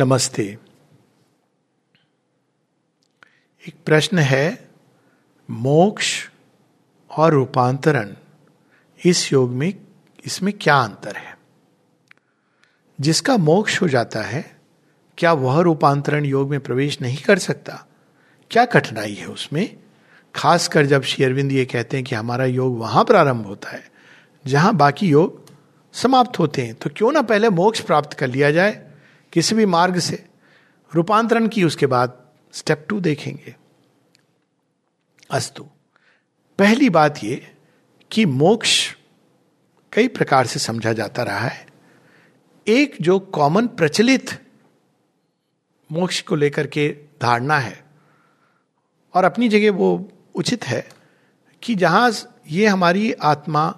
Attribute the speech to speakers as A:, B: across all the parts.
A: नमस्ते। एक प्रश्न है, मोक्ष और रूपांतरण, इस योग में, इसमें क्या अंतर है? जिसका मोक्ष हो जाता है, क्या वह रूपांतरण योग में प्रवेश नहीं कर सकता? क्या कठिनाई है उसमें? खासकर जब श्री अरविंद ये कहते हैं कि हमारा योग वहाँ प्रारंभ होता है, जहाँ बाकी योग समाप्त होते हैं तो क्यों ना पहले मोक्ष प्राप्त कर लिया जाए? किसी भी मार्ग से रूपांतरण की उसके बाद स्टेप टू देखेंगे। अस्तु, पहली बात यह कि मोक्ष कई प्रकार से समझा जाता रहा है। एक जो कॉमन प्रचलित मोक्ष को लेकर के धारणा है और अपनी जगह वो उचित है कि जहाँ ये हमारी आत्मा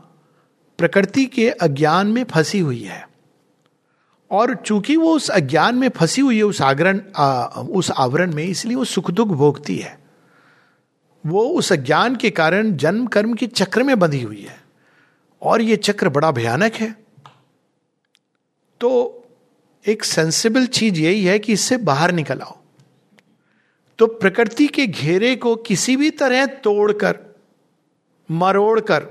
A: प्रकृति के अज्ञान में फंसी हुई है। और चूँकि वो उस अज्ञान में फंसी हुई है, उस आगरण उस आवरण में, इसलिए वो सुख दुख भोगती है। वो उस अज्ञान के कारण जन्म कर्म के चक्र में बंधी हुई है। और ये चक्र बड़ा भयानक है। तो एक सेंसिबल चीज़ यही है कि इससे बाहर निकल आओ। तो प्रकृति के घेरे को किसी भी तरह तोड़कर, मरोड़कर,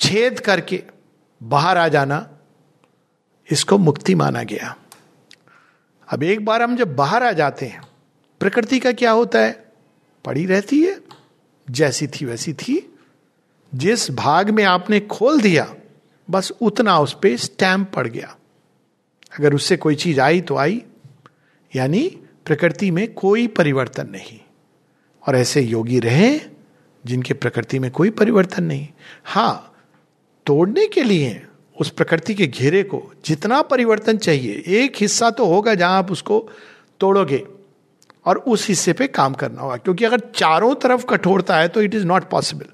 A: छेद करके बाहर आ जाना इसको मुक्ति माना गया। अब एक बार हम जब बाहर आ जाते हैं, प्रकृति का क्या होता है? पड़ी रहती है, जैसी थी वैसी थी। जिस भाग में आपने खोल दिया, बस उतना उस पर स्टैंप पड़ गया। अगर उससे कोई चीज़ आई तो आई, यानी प्रकृति में कोई परिवर्तन नहीं। और ऐसे योगी रहे जिनके प्रकृति में कोई परिवर्तन नहीं। हाँ, तोड़ने के लिए उस प्रकृति के घेरे को जितना परिवर्तन चाहिए, एक हिस्सा तो होगा जहाँ आप उसको तोड़ोगे और उस हिस्से पे काम करना होगा। क्योंकि अगर चारों तरफ़ कठोरता है तो इट इज़ नॉट पॉसिबल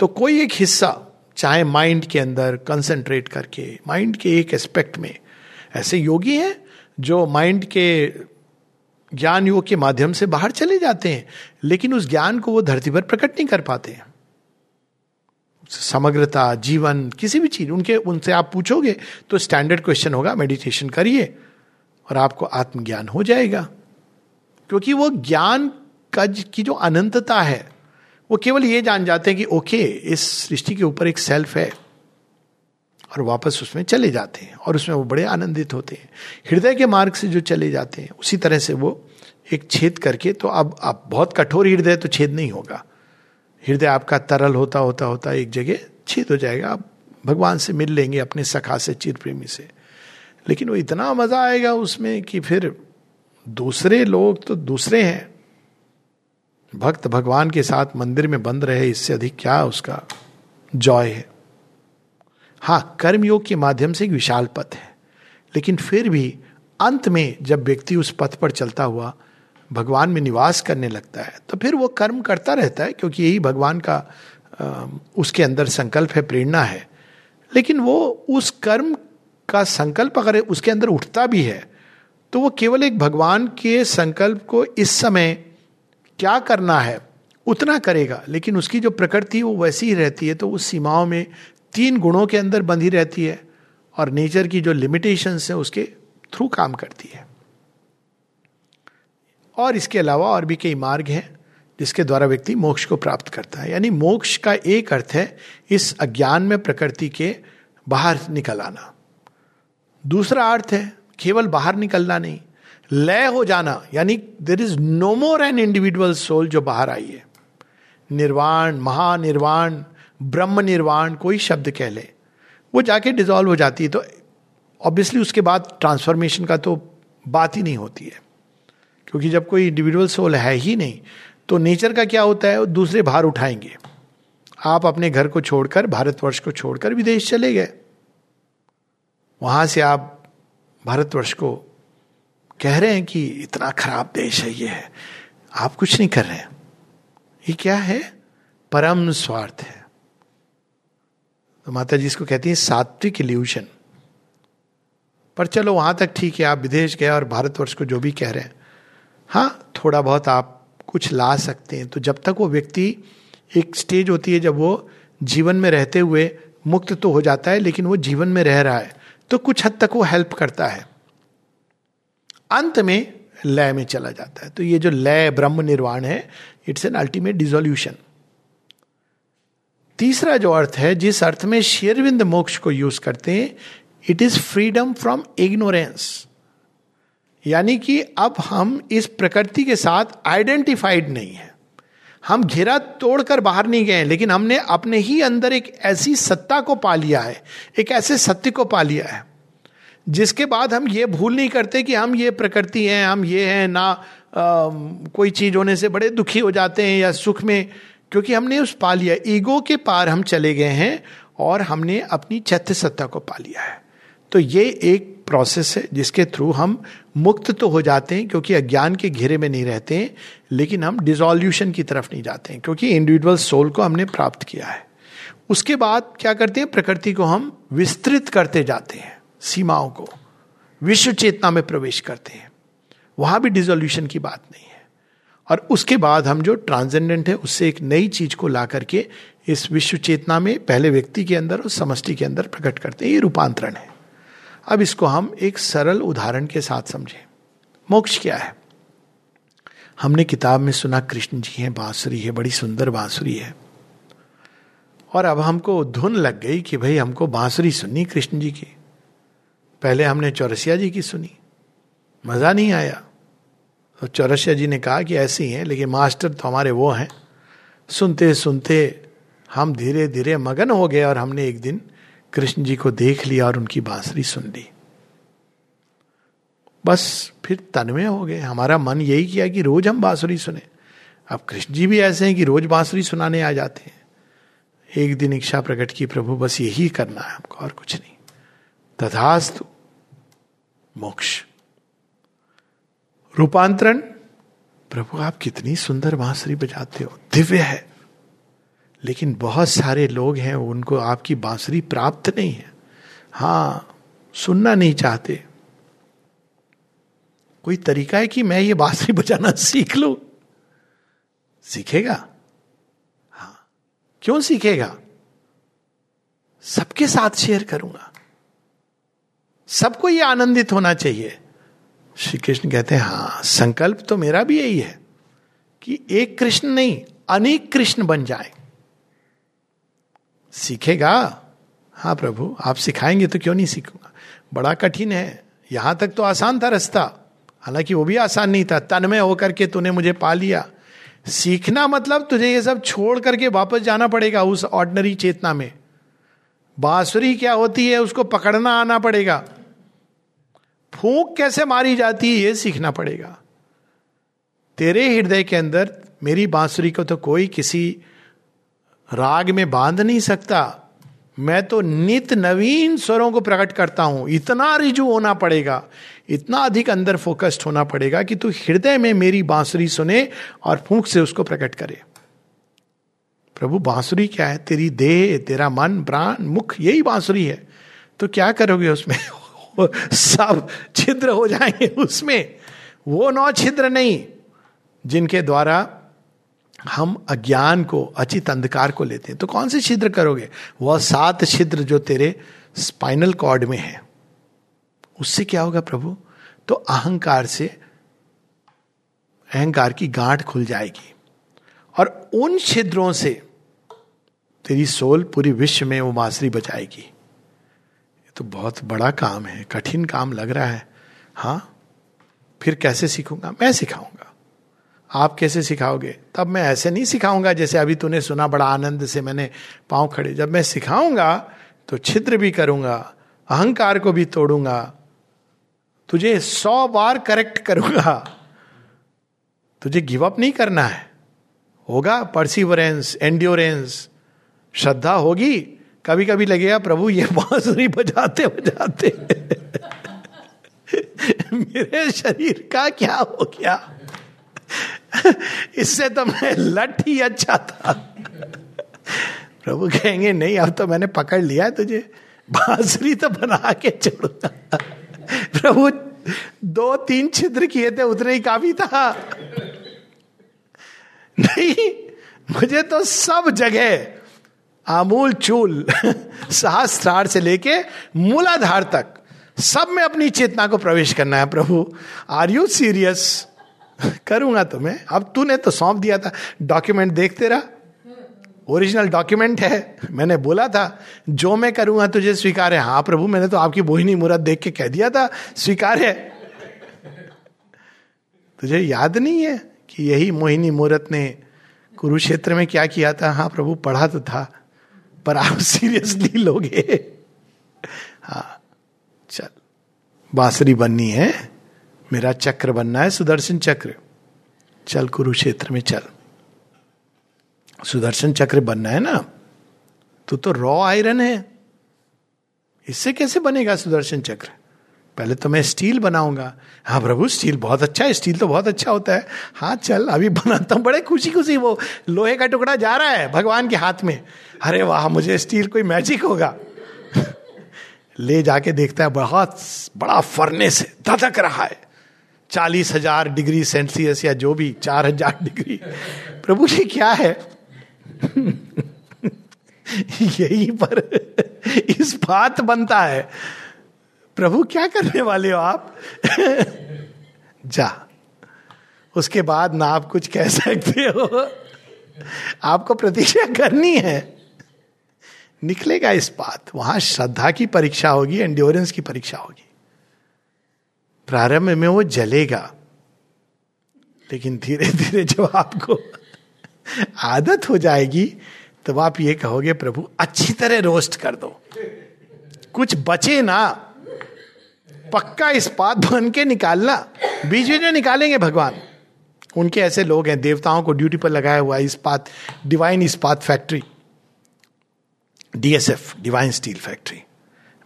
A: तो कोई एक हिस्सा, चाहे माइंड के अंदर कंसंट्रेट करके माइंड के एक एस्पेक्ट में, ऐसे योगी हैं जो माइंड के ज्ञान योग के माध्यम से बाहर चले जाते हैं, लेकिन उस ज्ञान को वो धरती पर प्रकट नहीं कर पाते हैं। समग्रता, जीवन, किसी भी चीज़, उनके, उनसे आप पूछोगे तो स्टैंडर्ड क्वेश्चन होगा मेडिटेशन करिए और आपको आत्मज्ञान हो जाएगा। क्योंकि वो ज्ञान का की जो अनंतता है, वो केवल ये जान जाते हैं कि ओके इस सृष्टि के ऊपर एक सेल्फ है और वापस उसमें चले जाते हैं और उसमें वो बड़े आनंदित होते हैं। हृदय के मार्ग से जो चले जाते हैं, उसी तरह से वो एक छेद करके तो अब अब बहुत कठोर हृदय तो छेद नहीं होगा। हृदय आपका तरल होता होता होता एक जगह छेद हो जाएगा। आप भगवान से मिल लेंगे अपने सखा से चिर प्रेमी से। लेकिन वो इतना मज़ा आएगा उसमें कि फिर दूसरे लोग तो दूसरे हैं। भक्त भगवान के साथ मंदिर में बंद रहे, इससे अधिक क्या उसका जॉय है? हाँ कर्मयोग के माध्यम से एक विशाल पथ है। लेकिन फिर भी अंत में जब व्यक्ति उस पथ पर चलता हुआ भगवान में निवास करने लगता है तो फिर वो कर्म करता रहता है, क्योंकि यही भगवान का उसके अंदर संकल्प है, प्रेरणा है। लेकिन वो उस कर्म का संकल्प अगर उसके अंदर उठता भी है तो वो केवल एक भगवान के संकल्प को इस समय क्या करना है, उतना करेगा। लेकिन उसकी जो प्रकृति वो वैसी ही रहती है तो उस सीमाओं में तीन गुणों के अंदर बंधी रहती है, और नेचर की जो लिमिटेशंस है, उसके थ्रू काम करती है। और इसके अलावा और भी कई मार्ग हैं जिसके द्वारा व्यक्ति मोक्ष को प्राप्त करता है। यानी मोक्ष का एक अर्थ है इस अज्ञान में प्रकृति के बाहर निकल आना। दूसरा अर्थ है केवल बाहर निकलना नहीं, लय हो जाना। यानी there is no more an individual soul जो बाहर आई है। निर्वाण, महानिर्वाण, ब्रह्म निर्वाण, कोई शब्द कह ले, वो जाके डिजॉल्व हो जाती है। तो ऑब्वियसली उसके बाद ट्रांसफॉर्मेशन का तो बात ही नहीं होती है। क्योंकि जब कोई इंडिविजुअल सोल है ही नहीं तो नेचर का क्या होता है? दूसरे भार उठाएँगे। आप अपने घर को छोड़कर, भारतवर्ष को छोड़कर विदेश चले गए। वहाँ से आप भारतवर्ष को कह रहे हैं कि इतना खराब देश है, ये है। आप कुछ नहीं कर रहे हैं। ये क्या है? परम स्वार्थ है। तो माता जी इसको कहती है सात्विक इल्यूशन पर चलो वहाँ तक ठीक है, आप विदेश गए और भारतवर्ष को जो भी कह रहे हैं हाँ थोड़ा बहुत आप कुछ ला सकते हैं। तो जब तक वो व्यक्ति एक स्टेज होती है, जब वो जीवन में रहते हुए मुक्त तो हो जाता है, लेकिन वो जीवन में रह रहा है तो कुछ हद तक वो हेल्प करता है। अंत में लय में चला जाता है। तो ये जो लय ब्रह्म निर्वाण है इट्स एन अल्टीमेट डिजोल्यूशन तीसरा जो अर्थ है, जिस अर्थ में शेरविंद मोक्ष को यूज़ करते हैं it is freedom from ignorance यानी कि अब हम इस प्रकृति के साथ आइडेंटिफाइड नहीं है। हम घेरा तोड़कर बाहर नहीं गए लेकिन हमने अपने ही अंदर एक ऐसी सत्ता को पा लिया है एक ऐसे सत्य को पा लिया है जिसके बाद हम ये भूल नहीं करते कि हम ये प्रकृति हैं हम ये हैं ना आ, कोई चीज़ होने से बड़े दुखी हो जाते हैं या सुख में क्योंकि हमने उस पा लिया ईगो के पार हम चले गए हैं और हमने अपनी चैत्य सत्ता को पा लिया है। तो ये एक प्रोसेस है, जिसके थ्रू हम मुक्त तो हो जाते हैं क्योंकि अज्ञान के घेरे में नहीं रहते हैं, लेकिन हम डिजोल्यूशन की तरफ़ नहीं जाते हैं, क्योंकि इंडिविजुअल सोल को हमने प्राप्त किया है। उसके बाद क्या करते हैं, प्रकृति को हम विस्तृत करते जाते हैं, सीमाओं को। विश्व चेतना में प्रवेश करते हैं। वहाँ भी डिजोल्यूशन की बात नहीं है। और उसके बाद हम जो ट्रांसजेंडेंट है, उससे एक नई चीज़ को ला करके इस विश्व चेतना में पहले व्यक्ति के अंदर और समष्टि के अंदर प्रकट करते हैं। ये रूपांतरण है। अब इसको हम एक सरल उदाहरण के साथ समझें। मोक्ष क्या है? हमने किताब में सुना कृष्ण जी हैं, बांसुरी है, बड़ी सुंदर बांसुरी है। और अब हमको धुन लग गई कि भाई हमको बांसुरी सुननी कृष्ण जी की। पहले हमने चौरसिया जी की सुनी। मज़ा नहीं आया। तो चौरसिया जी ने कहा कि ऐसी हैं, लेकिन मास्टर तो हमारे वो हैं। सुनते सुनते हम धीरे धीरे मगन हो गए और हमने एक दिन कृष्ण जी को देख लिया और उनकी बांसुरी सुन ली। बस फिर तन्मय हो गए। हमारा मन यही किया कि रोज हम बांसुरी सुने। अब कृष्ण जी भी ऐसे हैं कि रोज बांसुरी सुनाने आ जाते हैं। एक दिन इच्छा प्रकट की, प्रभु, बस यही करना है हमको और कुछ नहीं। तथास्तु, मोक्ष। रूपांतरण, प्रभु, आप कितनी सुंदर बांसुरी बजाते हो। दिव्य है। लेकिन बहुत सारे लोग हैं, उनको आपकी बांसुरी प्राप्त नहीं है। हाँ सुनना नहीं चाहते। कोई तरीका है कि मैं ये बांसुरी बजाना सीख लू? सीखेगा? हाँ। क्यों सीखेगा? सबके साथ शेयर करूँगा। सबको ये आनंदित होना चाहिए। श्री कृष्ण कहते हैं हाँ संकल्प तो मेरा भी यही है कि एक कृष्ण नहीं, अनेक कृष्ण बन जाए सीखेगा। हाँ प्रभु, आप सिखाएँगे तो क्यों नहीं सीखूँगा? बड़ा कठिन है। यहाँ तक तो आसान था रास्ता। हालाँकि वो भी आसान नहीं था। तन्मय होकर के तूने मुझे पा लिया। सीखना मतलब तुझे ये सब छोड़ करके वापस जाना पड़ेगा उस ऑर्डनरी चेतना में। बांसुरी क्या होती है, उसको पकड़ना आना पड़ेगा। फूक कैसे मारी जाती है, ये सीखना पड़ेगा। तेरे हृदय के अंदर मेरी बांसुरी को तो कोई किसी राग में बाँध नहीं सकता। मैं तो नित नवीन स्वरों को प्रकट करता हूँ। इतना रिजु होना पड़ेगा। इतना अधिक अंदर फोकस्ड होना पड़ेगा कि तू हृदय में मेरी बांसुरी सुने और फूंक से उसको प्रकट करे। प्रभु, बांसुरी क्या है? तेरी देह, तेरा मन, प्राण, मुख, यही बांसुरी है। तो क्या करोगे उसमें? सब छिद्र हो जाएँगे उसमें। वो नौ छिद्र नहीं, जिनके द्वारा हम अज्ञान को, अचित अंधकार को लेते हैं। तो कौन से छिद्र करोगे? वह सात छिद्र जो तेरे स्पाइनल कॉर्ड में है। उससे क्या होगा प्रभु? तो अहंकार से अहंकार की गांठ खुल जाएगी। और उन छिद्रों से तेरी सोल पूरी विश्व में वो मासरी बचाएगी। ये तो बहुत बड़ा काम है, कठिन काम लग रहा है। हाँ फिर कैसे सीखूँगा? मैं सिखाऊँगा। आप कैसे सिखाओगे? तब मैं ऐसे नहीं सिखाऊँगा जैसे अभी तूने सुना बड़ा आनंद से मैंने पाँव खड़े। जब मैं सिखाऊँगा तो छिद्र भी करूँगा, अहंकार को भी तोड़ूँगा, तुझे सौ बार करेक्ट करूँगा, तुझे गिव अप नहीं करना है। होगा परसिवरेंस एंड्योरेंस श्रद्धा होगी। कभी कभी लगेगा, प्रभु, ये बांसुरी बजाते बजाते। मेरे शरीर का क्या हो गया? इससे तो मैं लट ही अच्छा था। प्रभु कहेंगे, नहीं, अब तो मैंने पकड़ लिया है तुझे। बांसुरी तो बना के छोड़ूँगा प्रभु, दो तीन छिद्र किए थे, उतने ही काफ़ी था। नहीं, मुझे तो सब जगह आमूल, चूल, सहस्त्रार से लेके मूलाधार तक सब में अपनी चेतना को प्रवेश करना है, प्रभु। आर यू सीरियस करूँगा तुम्हें। अब तूने तो सौंप दिया था। डॉक्यूमेंट देखते रहा। ओरिजिनल डॉक्यूमेंट है। मैंने बोला था, जो मैं करूँगा तुझे स्वीकार है। हाँ प्रभु, मैंने तो आपकी बोहिनी मुहूर्त देख के कह दिया था, स्वीकार है। तुझे याद नहीं है कि यही मोहिनी मुहूर्त ने कुरुक्षेत्र में क्या किया था? हाँ प्रभु, पढ़ा तो था, पर आप सीरियसली लोगे। हाँ चल। बांसुरी बननी है। मेरा चक्र बनना है सुदर्शन चक्र। चल कुरुक्षेत्र में चल। सुदर्शन चक्र बनना है ना? तू तो रॉ आयरन है। इससे कैसे बनेगा सुदर्शन चक्र? पहले तो मैं स्टील बनाऊँगा। हाँ प्रभु स्टील बहुत अच्छा है। स्टील तो बहुत अच्छा होता है। हाँ चल, अभी बनाता हूँ। बड़े खुशी खुशी वो लोहे का टुकड़ा जा रहा है भगवान के हाथ में। अरे वाह, मुझे स्टील कोई मैजिक होगा। ले जाके देखता है, बहुत बड़ा फर्नेस धधक रहा है। चालीस हज़ार डिग्री सेल्सियस या जो भी चार हज़ार डिग्री। प्रभु जी, क्या है? यही पर इस बात बनता है। प्रभु, क्या करने वाले हो आप? जा। उसके बाद ना आप कुछ कह सकते हो। आपको प्रतीक्षा करनी है। निकलेगा इस बात। वहाँ श्रद्धा की परीक्षा होगी एंड्योरेंस की परीक्षा होगी। प्रारंभ में वो जलेगा। लेकिन धीरे धीरे जब आपको आदत हो जाएगी, तब आप ये कहोगे, प्रभु, अच्छी तरह रोस्ट कर दो। कुछ बचे ना। पक्का इस्पात बन के निकालना। बीच बीच में निकालेंगे भगवान। उनके ऐसे लोग हैं, देवताओं को ड्यूटी पर लगाया हुआ इस्पात डिवाइन इस्पात factory DSF divine steel factory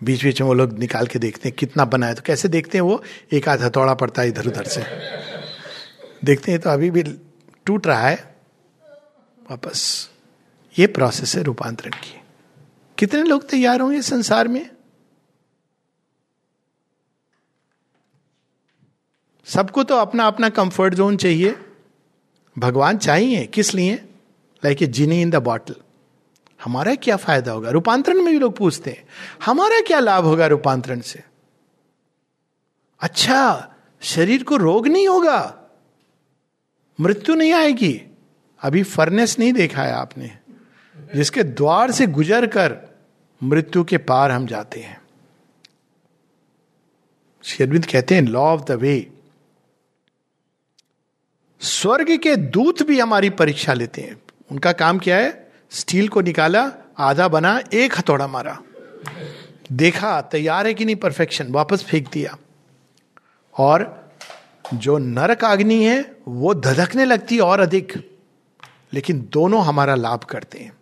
A: बीच बीच में वो लोग निकाल के देखते हैं कितना बना है। तो कैसे देखते हैं वो? एक आध हथौड़ा पड़ता है इधर उधर से। देखते हैं तो अभी भी टूट रहा है। वापस। ये प्रोसेस है रूपांतरण की। कितने लोग तैयार होंगे संसार में? सबको तो अपना अपना कंफर्ट जोन चाहिए। भगवान चाहिए, किस लिए? Like a genie in the bottle हमारा क्या फ़ायदा होगा? रूपांतरण में भी लोग पूछते हैं, हमारा क्या लाभ होगा रूपांतरण से? अच्छा शरीर को रोग नहीं होगा, मृत्यु नहीं आएगी। अभी फर्नेस नहीं देखा है आपने, जिसके द्वार से गुजर कर मृत्यु के पार हम जाते हैं। शेरविंद कहते हैं, लॉ ऑफ़ द वे। स्वर्ग के दूत भी हमारी परीक्षा लेते हैं। उनका काम क्या है? स्टील को निकाला, आधा बना, एक हथौड़ा मारा। देखा, तैयार है कि नहीं परफेक्शन, वापस फेंक दिया। और जो नरक अग्नि है, वो धधकने लगती और अधिक। लेकिन दोनों हमारा लाभ करते हैं।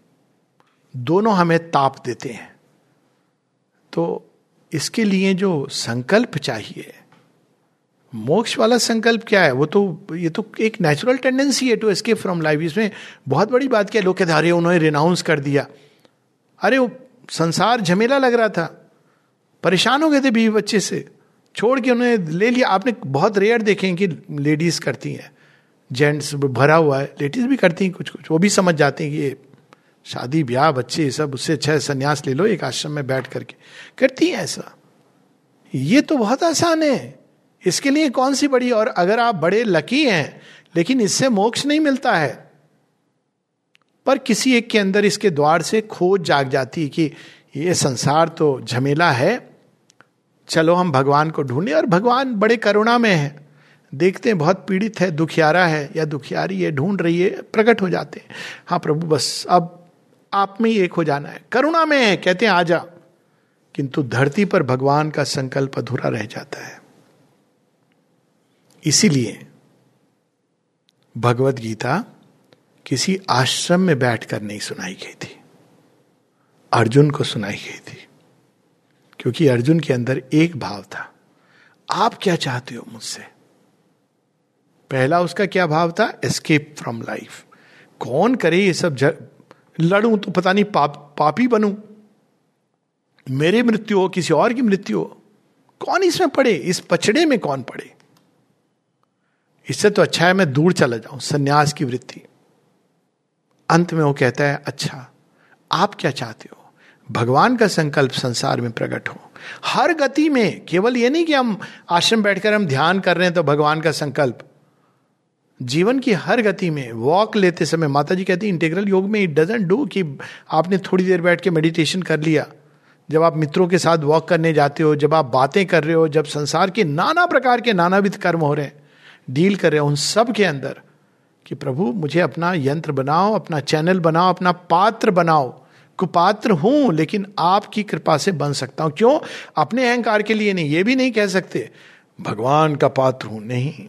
A: दोनों हमें ताप देते हैं। तो इसके लिए जो संकल्प चाहिए मोक्ष वाला संकल्प क्या है? वो तो ये तो एक नेचुरल टेंडेंसी है टू एस्केप फ्रॉम लाइफ इसमें बहुत बड़ी बात क्या लोग कहते अरे, उन्होंने रिनाउंस कर दिया। अरे, वो संसार झमेला लग रहा था। परेशान हो गए थे बीवी बच्चे से। छोड़ के उन्होंने ले लिया। आपने बहुत रेयर देखे कि लेडीज़ करती हैं। जेंट्स भरा हुआ है। लेडीज़ भी करती हैं कुछ कुछ वो भी समझ जाते हैं कि ये शादी, ब्याह, बच्चे, सब, उससे अच्छा संन्यास ले लो, एक आश्रम में बैठ करके। करती हैं ऐसा। ये तो बहुत आसान है। इसके लिए कौन सी बड़ी और अगर आप बड़े लकी हैं, लेकिन इससे मोक्ष नहीं मिलता है? पर किसी एक के अंदर इसके द्वार से खोज जाग जाती कि ये संसार तो झमेला है। चलो हम भगवान को ढूंढे और भगवान बड़े करुणा में है। देखते हैं बहुत पीड़ित है, दुखियारा है, या दुखियारी है ढूंढ रही है, प्रकट हो जाते हैं। हाँ प्रभु, बस अब आप में ही एक हो जाना है। करुणा में है, कहते हैं आजा किंतु धरती पर भगवान का संकल्प अधूरा रह जाता है। इसीलिए भगवत गीता किसी आश्रम में बैठकर नहीं सुनाई गई थी। अर्जुन को सुनाई गई थी, क्योंकि अर्जुन के अंदर एक भाव था। आप क्या चाहते हो मुझसे? पहला उसका क्या भाव था? एस्केप फ्रॉम लाइफ कौन करे ये सब लड़ूं तो पता नहीं पाप, पापी बनू। मेरे मृत्यु हो, किसी और की मृत्यु हो। कौन इसमें पड़े इस पचड़े में कौन पड़े इससे तो अच्छा है मैं दूर चला जाऊँ, सन्यास की वृत्ति। अंत में वो कहता है अच्छा आप क्या चाहते हो? भगवान का संकल्प संसार में प्रकट हो। हर गति में, केवल ये नहीं कि हम आश्रम बैठकर हम ध्यान कर रहे हैं तो भगवान का संकल्प। जीवन की हर गति में वॉक लेते समय माता जी कहती इंटेग्रल योग में इट डजेंट डू कि आपने थोड़ी देर बैठ के मेडिटेशन कर लिया। जब आप मित्रों के साथ वॉक करने जाते हो, जब आप बातें कर रहे हो, जब संसार के नाना प्रकार के नानाविध कर्म हो रहे हैं डील कर रहे हो उन सब के अंदर कि प्रभु, मुझे अपना यंत्र बनाओ, अपना चैनल बनाओ, अपना पात्र बनाओ। कुपात्र हूँ, लेकिन आपकी कृपा से बन सकता हूँ। क्यों? अपने अहंकार के लिए नहीं, ये भी नहीं कह सकते। भगवान का पात्र हूँ, नहीं।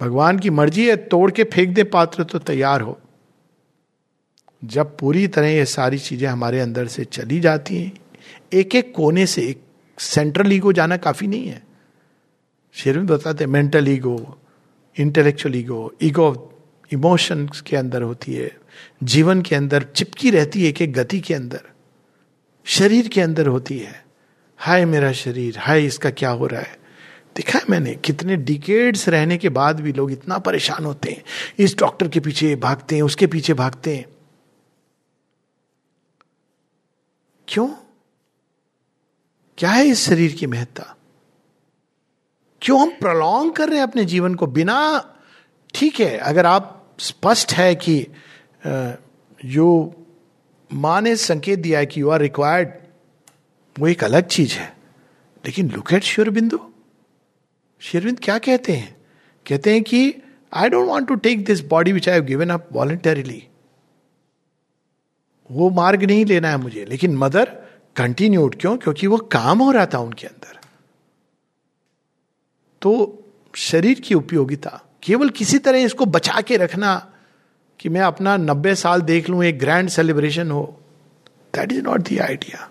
A: भगवान की मर्ज़ी है, तोड़ के फेंक दे पात्र तो तैयार हो। जब पूरी तरह ये सारी चीज़ें हमारे अंदर से चली जाती हैं एक एक कोने से, एक सेंट्रल ईगो जाना काफ़ी नहीं है। शेर में बताते mental ego intellectual ego ego emotion के अंदर होती है, जीवन के अंदर चिपकी रहती है, एक गति के अंदर, शरीर के अंदर होती है। हाय मेरा शरीर, हाय इसका क्या हो रहा है? देखा है मैंने, कितने डिकेड्स रहने के बाद भी लोग इतना परेशान होते हैं, इस डॉक्टर के पीछे भागते हैं, उसके पीछे भागते हैं। क्यों? क्या है इस शरीर की महत्ता? क्यों हम प्रलोंग कर रहे हैं अपने जीवन को? बिना, ठीक है, अगर आप स्पष्ट है कि जो माँ ने संकेत दिया है कि यू आर रिक्वायर्ड वो एक अलग चीज़ है। लेकिन लुक एट श्योर बिंदु शेरविंद क्या कहते हैं? कहते हैं कि I don't want to take this body which I given up voluntarily वो मार्ग नहीं लेना है मुझे। लेकिन मदर कंटिन्यूड क्यों? क्योंकि वो काम हो रहा था उनके अंदर। तो शरीर की उपयोगिता, केवल किसी तरह इसको बचा के रखना कि मैं अपना नब्बे साल देख लूँ, एक ग्रैंड सेलिब्रेशन हो that is not the idea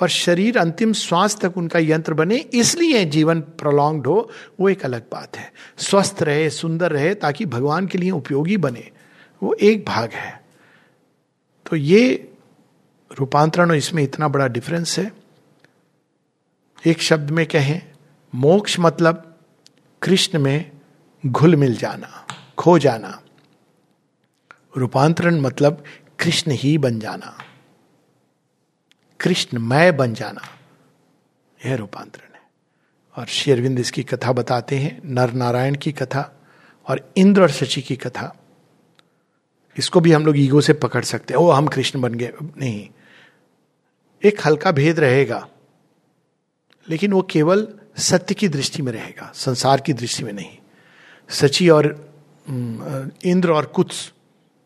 A: पर शरीर अंतिम श्वास तक उनका यंत्र बने, इसलिए जीवन प्रोलॉन्ग्ड हो, वो एक अलग बात है। स्वस्थ रहे, सुंदर रहे, ताकि भगवान के लिए उपयोगी बने, वो एक भाग है। तो ये रूपांतरण और इसमें इतना बड़ा डिफरेंस है। एक शब्द में कहें, मोक्ष मतलब कृष्ण में घुल मिल जाना, खो जाना। रूपांतरण मतलब कृष्ण ही बन जाना। कृष्ण मैं बन जाना, यह रूपांतरण है। और शेरविंद इसकी कथा बताते हैं नर नारायण की कथा और इंद्र और शशि की कथा। इसको भी हम लोग ईगो से पकड़ सकते हैं। ओ हम कृष्ण बन गए। नहीं, एक हल्का भेद रहेगा, लेकिन वो केवल सत्य की दृष्टि में रहेगा, संसार की दृष्टि में नहीं। सची और इंद्र और कुत्स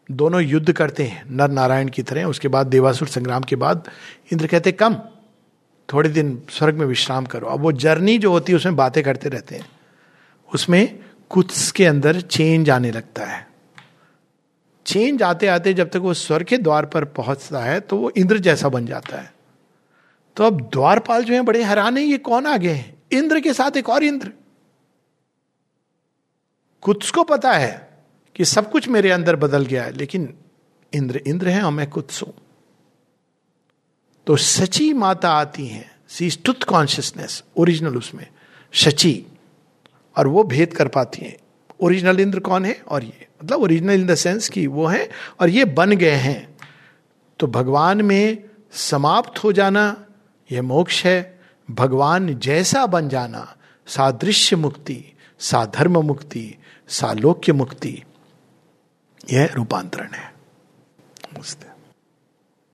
A: दोनों युद्ध करते हैं, नर नारायण की तरह, उसके बाद देवासुर संग्राम के बाद इंद्र कहते कम, थोड़े दिन स्वर्ग में विश्राम करो। अब वो जर्नी जो होती है, उसमें बातें करते रहते हैं। उसमें कुत्स के अंदर चेंज आने लगता है। चेंज आते आते जब तक वो स्वर्ग के द्वार पर पहुँचता है तो वो इंद्र जैसा बन जाता है। तो अब द्वारपाल जो है, बड़े हैरान है, ये कौन आ गए हैं? इंद्र के साथ एक और इंद्र। कुछ को पता है कि सब कुछ मेरे अंदर बदल गया है, लेकिन इंद्र इंद्र है और मैं कुछ सू। तो सची माता आती हैं, सी स्टुत कॉन्शियसनेस, ओरिजिनल उसमें। सची और वो भेद कर पाती हैं। ओरिजिनल इंद्र कौन है? और ये मतलब ओरिजिनल इन द सेंस कि वो है, और ये बन गए हैं। तो भगवान में समाप्त हो जाना, यह मोक्ष है भगवान जैसा बन जाना सादृश्य मुक्ति साधर्म मुक्ति सालोक्य मुक्ति यह रूपांतरण है।